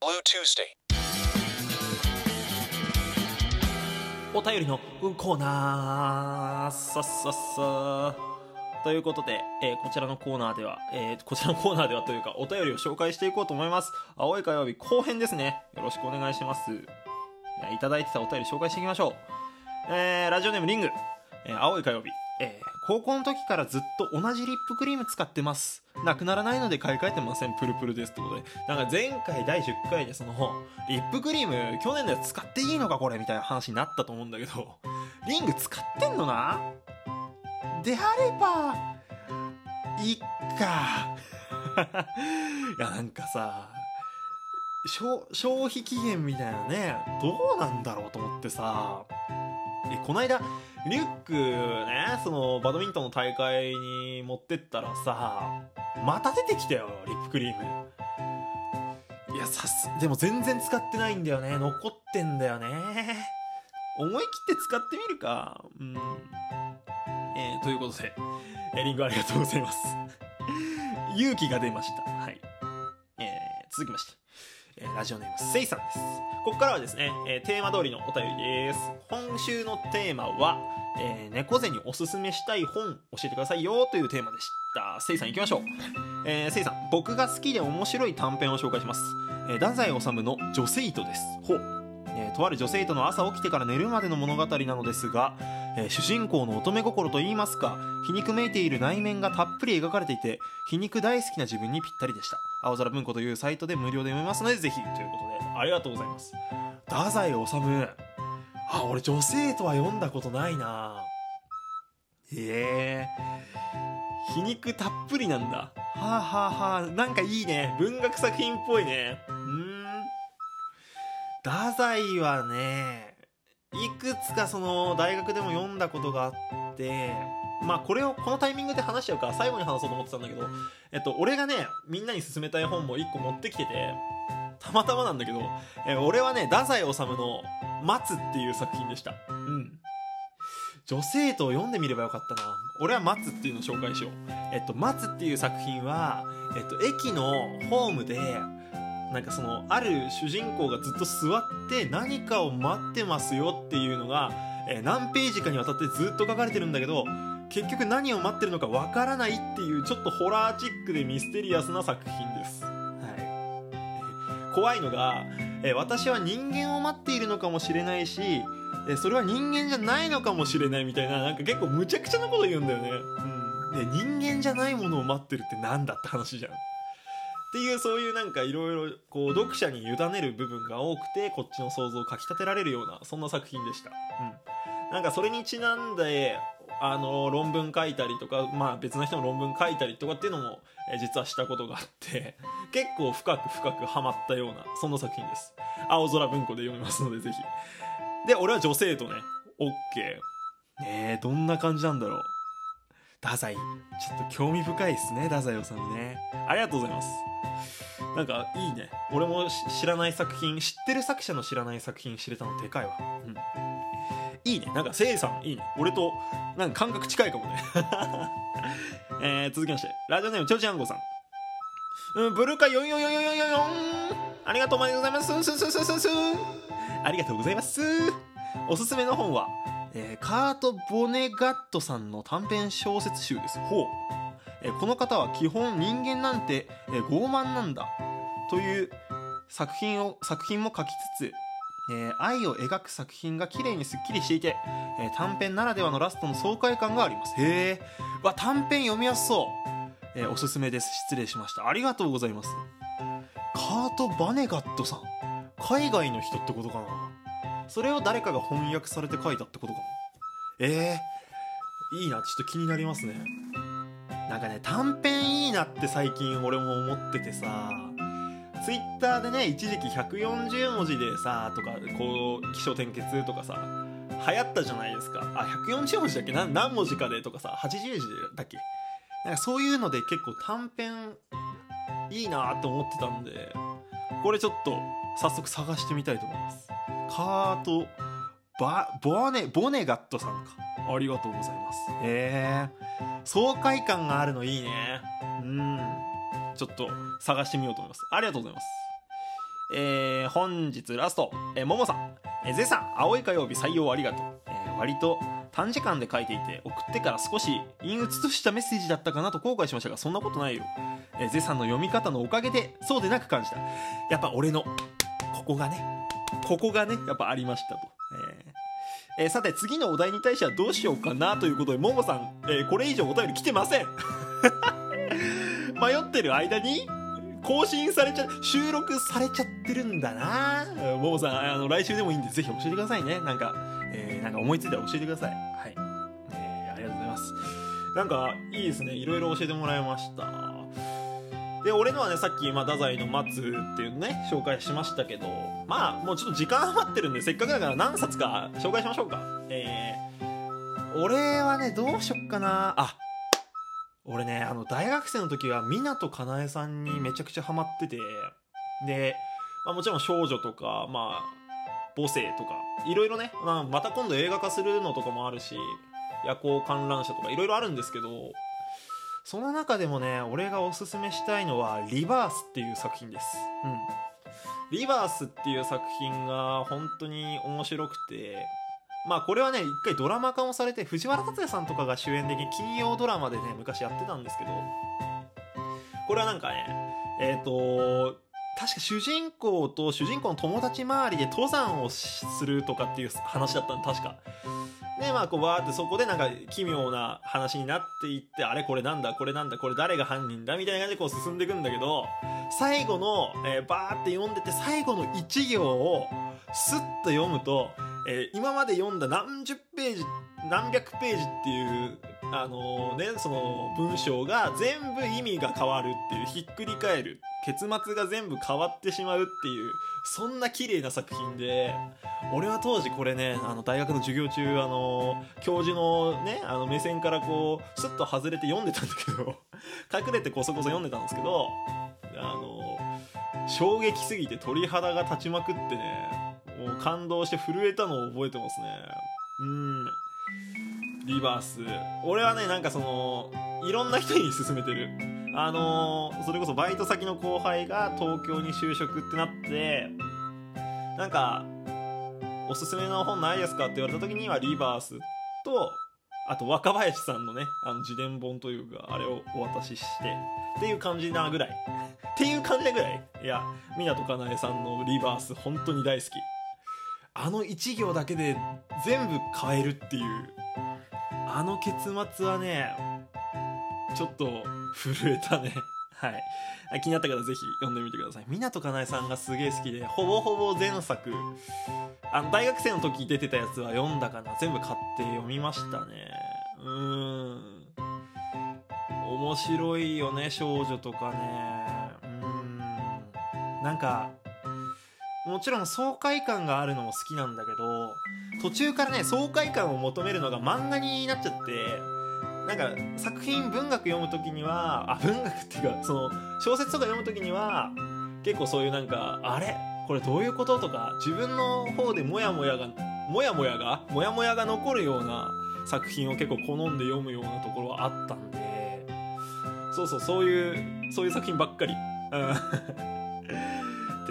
Blue Tuesday. お便りのコーナー。さっさっさ。ということで、えーこちらのコーナーでは、えーこちらのコーナーではというかお便りを紹介していこうと思います。青い火曜日後編ですね。よろしくお願いします。いやいただいてたお便り紹介していきましょう。えーラジオネームリング、えー青い火曜日、えー高校の時からずっと同じリップクリーム使ってます。なくならないので買い替えてません。プルプルですってことで。なんか前回第10回でそのリップクリーム去年のやつ使っていいのかこれみたいな話になったと思うんだけど。リング使ってんのな？であればいっか。いやなんかさ消消費期限みたいなねどうなんだろうと思ってさ。えこの間リュックねそのバドミントンの大会に持ってったらさまた出てきたよリップクリーム。いやさすでも全然使ってないんだよね。残ってんだよね。思い切って使ってみるか。うん。えーということで、えリンゴありがとうございます。勇気が出ました。はい。えー続きまして。えーラジオネームせいさんです。ここからはですね、えーテーマ通りのお便りです。今週のテーマは、えー猫背におすすめしたい本教えてくださいよというテーマでした。せいさん行きましょう。えーせいさん僕が好きで面白い短編を紹介します、えー太宰治の「女性糸」です。ほう。えーとある女性との朝起きてから寝るまでの物語なのですが、えー主人公の乙女心といいますか皮肉めいている内面がたっぷり描かれていて皮肉大好きな自分にぴったりでした。青空文庫というサイトで無料で読めますのでぜひということで。ありがとうございます。太宰治。あ俺女性とは読んだことないな。へえ皮肉たっぷりなんだ。はあはあはあ。なんかいいね。文学作品っぽいね。うん。太宰はねいくつかその大学でも読んだことがあってまあこれをこのタイミングで話しちゃうから最後に話そうと思ってたんだけどえっと俺がねみんなに勧めたい本も1個持ってきててたまたまなんだけど、え俺はね太宰治の「待つ」っていう作品でした。うん。女性と読んでみればよかったな。俺は「待つ」っていうのを紹介しよう。えっと「待つ」っていう作品はえっと駅のホームでなんかそのある主人公がずっと座って何かを待ってますよっていうのが、えー何ページかにわたってずっと書かれてるんだけど結局何を待ってるのかわからないっていうちょっとホラーチックでミステリアスな作品です、はい、怖いのが、えー私は人間を待っているのかもしれないし、えーそれは人間じゃないのかもしれないみたいななんか結構むちゃくちゃなこと言うんだよね、うん、で人間じゃないものを待ってるってなんだって話じゃん。っていうそういうなんかいろいろこう読者に委ねる部分が多くてこっちの想像をかきたてられるようなそんな作品でした、うん、なんかそれにちなんであの論文書いたりとか、まあ、別の人の論文書いたりとかっていうのも、え実はしたことがあって結構深く深くハマったようなそんな作品です。青空文庫で読めますのでぜひ。で俺は女性とね。OK ねえどんな感じなんだろう。太宰ちょっと興味深いですね太宰治ね。ありがとうございます。なんかいいね。俺も知らない作品知ってる作者の知らない作品知れたのでかいわ。うん。いいね。なんかせいさんいいね。俺となんか感覚近いかもね。えー、続きまして。ラジオネームちょうちあんごさん。うん、ブルーカ444444ありがとうございますすすすすす。ありがとうございます。おすすめの本は、えーカート・ボネガットさんの短編小説集です。ほう、えーこの方は基本人間なんて、えー傲慢なんだ。という作品を作品も書きつつ、えー愛を描く作品が綺麗にすっきりしていて、えー短編ならではのラストの爽快感があります。へえわ短編読みやすそう。えーおすすめです。失礼しました。ありがとうございます。カート・バネガットさん。海外の人ってことかな。それを誰かが翻訳されて書いたってことか。もえー、いいな。ちょっと気になりますね。なんかね短編いいなって最近俺も思っててさ。ツイッターでね一時期140文字でさとかこう起承転結とかさ流行ったじゃないですか。あ140文字だっけ？な何文字かでとかさ80字だっけ？なんかそういうので結構短編いいなって思ってたんでこれちょっと早速探してみたいと思います。カートバボネボネガットさんか。ありがとうございます。へえ爽快感があるのいいね。うん。ちょっと探してみようと思いますありがとうございますえー、本日ラスト、えー、ももさん、えー、ゼさん、青い火曜日採用ありがとう。えー、割と短時間で書いていて、送ってから少し陰鬱としたメッセージだったかなと後悔しましたが、そんなことないよ。えー、ゼさんの読み方のおかげで、そうでなく感じた。やっぱ俺の、ここがね、ここがね、やっぱありましたと。えーえー、さて、次のお題に対してはどうしようかなということで、ももさん、えー、これ以上お便り来てません。迷ってる間に、更新されちゃ、収録されちゃってるんだなももさん、あの、来週でもいいんで、ぜひ教えてくださいね。なんか、えー、なんか思いついたら教えてください。はい。えー、ありがとうございます。なんか、いいですね。いろいろ教えてもらいました。で、俺のはね、さっき、まあ、太宰の松っていうのね、紹介しましたけど、まあ、もうちょっと時間余ってるんで、せっかくだから何冊か紹介しましょうか。えー、俺はね、どうしよっかな。あ、俺ね、あの、大学生の時は、湊かなえさんにめちゃくちゃハマってて、で、まあ、もちろん少女とか、まあ、母性とか、いろいろね、まあ、また今度映画化するのとかもあるし、夜行観覧車とかいろいろあるんですけど、その中でもね、俺がおすすめしたいのは、リバースっていう作品です。うん。リバースっていう作品が本当に面白くて、まあこれはね、一回ドラマ化もされて、藤原竜也さんとかが主演で金曜ドラマでね、昔やってたんですけど、これはなんかね、えっ、ー、と、確か主人公と主人公の友達周りで登山をするとかっていう話だったの、確か。で、まあ、こう、わーってそこでなんか奇妙な話になっていって、あれこれなんだこれなんだこれ誰が犯人だみたいな感じでこう進んでいくんだけど、最後の、えー、バーって読んでて最後の1行をスッと読むと、えー、今まで読んだ何十ページ、何百ページっていう、あのー、ね、その文章が全部意味が変わるっていう、ひっくり返る。結末が全部変わってしまうっていう、そんな綺麗な作品で、俺は当時これね、あの、大学の授業中、あの、教授のね、あの、目線からこう、スッと外れて読んでたんだけど、隠れてこそこそ読んでたんですけど、あの、衝撃すぎて鳥肌が立ちまくってね、う感動して震えたのを覚えてますね。うん。リバース。俺はね、なんかその、いろんな人に勧めてる。あのー、それこそバイト先の後輩が東京に就職ってなって、なんか、おすすめの本ないですかって言われた時にはリバースと、あと若林さんのね、あの自伝本というか、あれをお渡しして、っていう感じなぐらい。っていう感じなぐらい。いや、湊かなえさんのリバース本当に大好き。あの1行だけで全部変えるっていう。あの結末はねちょっと震えたね。はい。気になった方ぜひ読んでみてください。湊かなえさんがすげえ好きでほぼほぼ前作。あの大学生の時出てたやつは読んだかな。全部買って読みましたね。うーん。面白いよね少女とかね。うん。なんかもちろん爽快感があるのも好きなんだけど途中からね爽快感を求めるのが漫画になっちゃってなんか作品文学読む時にはあ文学っていうかその小説とか読む時には結構そういうなんかあれ？これどういうこと？とか自分の方でモヤモヤがモヤモヤが？モヤモヤが残るような作品を結構好んで読むようなところはあったんでそうそうそういうそういう作品ばっかり。うん。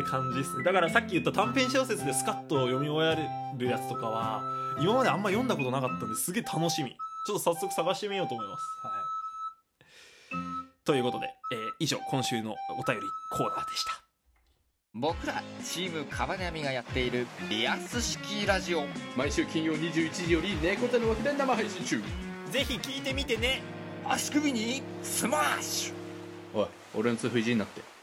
って感じですね。だからさっき言った短編小説でスカッと読み終えるやつとかは今まであんま読んだことなかったんですげえ楽しみ。ちょっと早速探してみようと思います。はい。ということで、えー、以上今週のお便りコーナーでした。僕らチームカバネアミがやっているリアス式ラジオ。毎週金曜21時より猫背の枠で生配信中。ぜひ聞いてみてね。足首にスマッシュ。おい俺の痛風いじんなって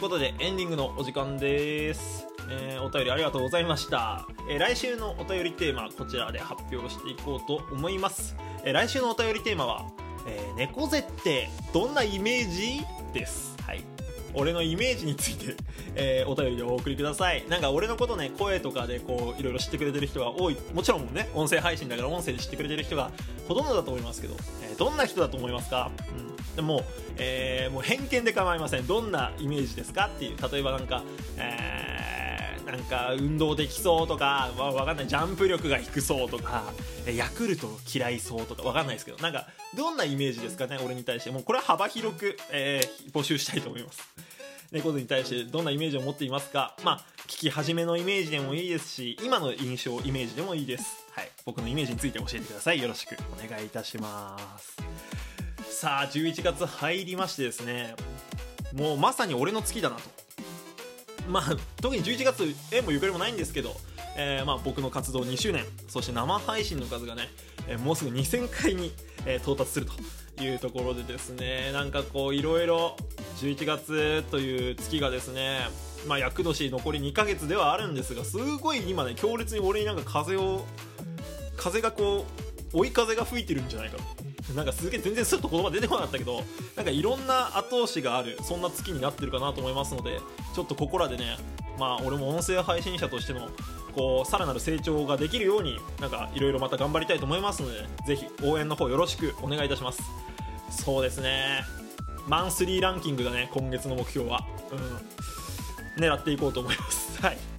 いうことでエンディングのお時間です、えー、お便りありがとうございました、えー、来週のお便りテーマこちらで発表していこうと思います、えー、来週のお便りテーマは、え猫背ってどんなイメージ？です。はい。俺のイメージについて、えー、お便りでお送りください。なんか俺のことね、声とかでこう、いろいろ知ってくれてる人が多い。もちろんね、音声配信だから音声で知ってくれてる人がほとんどだと思いますけど、えー、どんな人だと思いますか？うん。でも、えー、もう偏見で構いません。どんなイメージですかっていう。例えばなんか、えなんか運動できそうとかわわかんない。ジャンプ力が低そうとかヤクルト嫌いそうとかわかんないですけど。なんかどんなイメージですかね俺に対して。もうこれは幅広く、えー募集したいと思います。猫背に対してどんなイメージを持っていますか。まあ聞き始めのイメージでもいいですし今の印象イメージでもいいです。はい。僕のイメージについて教えてください。よろしくお願いいたします。さあ11月入りましてですねもうまさに俺の月だなと。まあ特に11月縁もゆかりもないんですけど、えーまあ、僕の活動2周年そして生配信の数がね、えーもうすぐ2000回に、えー到達するというところでですねなんかこういろいろ11月という月がですねまあ厄年残り2ヶ月ではあるんですがすごい今ね強烈に俺になんか風を風がこう追い風が吹いてるんじゃないかと。なんかすげえ全然スッと言葉出てこなかったけどなんかいろんな後押しがあるそんな月になってるかなと思いますのでちょっとここらでねまあ俺も音声配信者としてのこうさらなる成長ができるようになんかいろいろまた頑張りたいと思いますのでぜひ応援の方よろしくお願いいたします。そうですね。マンスリーランキングだね今月の目標は。うん。狙っていこうと思います。はい。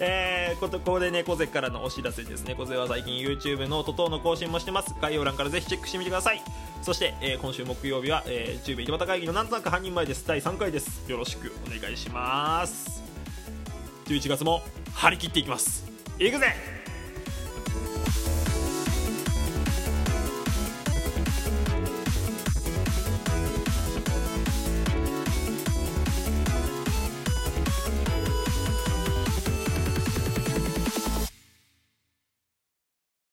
えー、こここで猫背からのお知らせですね。猫背は最近 YouTube ノート等の更新もしてます。概要欄からぜひチェックしてみてください。そして、えー今週木曜日は、えー、中部井戸端会議のなんとなく半人前です。第3回です。よろしくお願いします。11月も張り切っていきます。いくぜ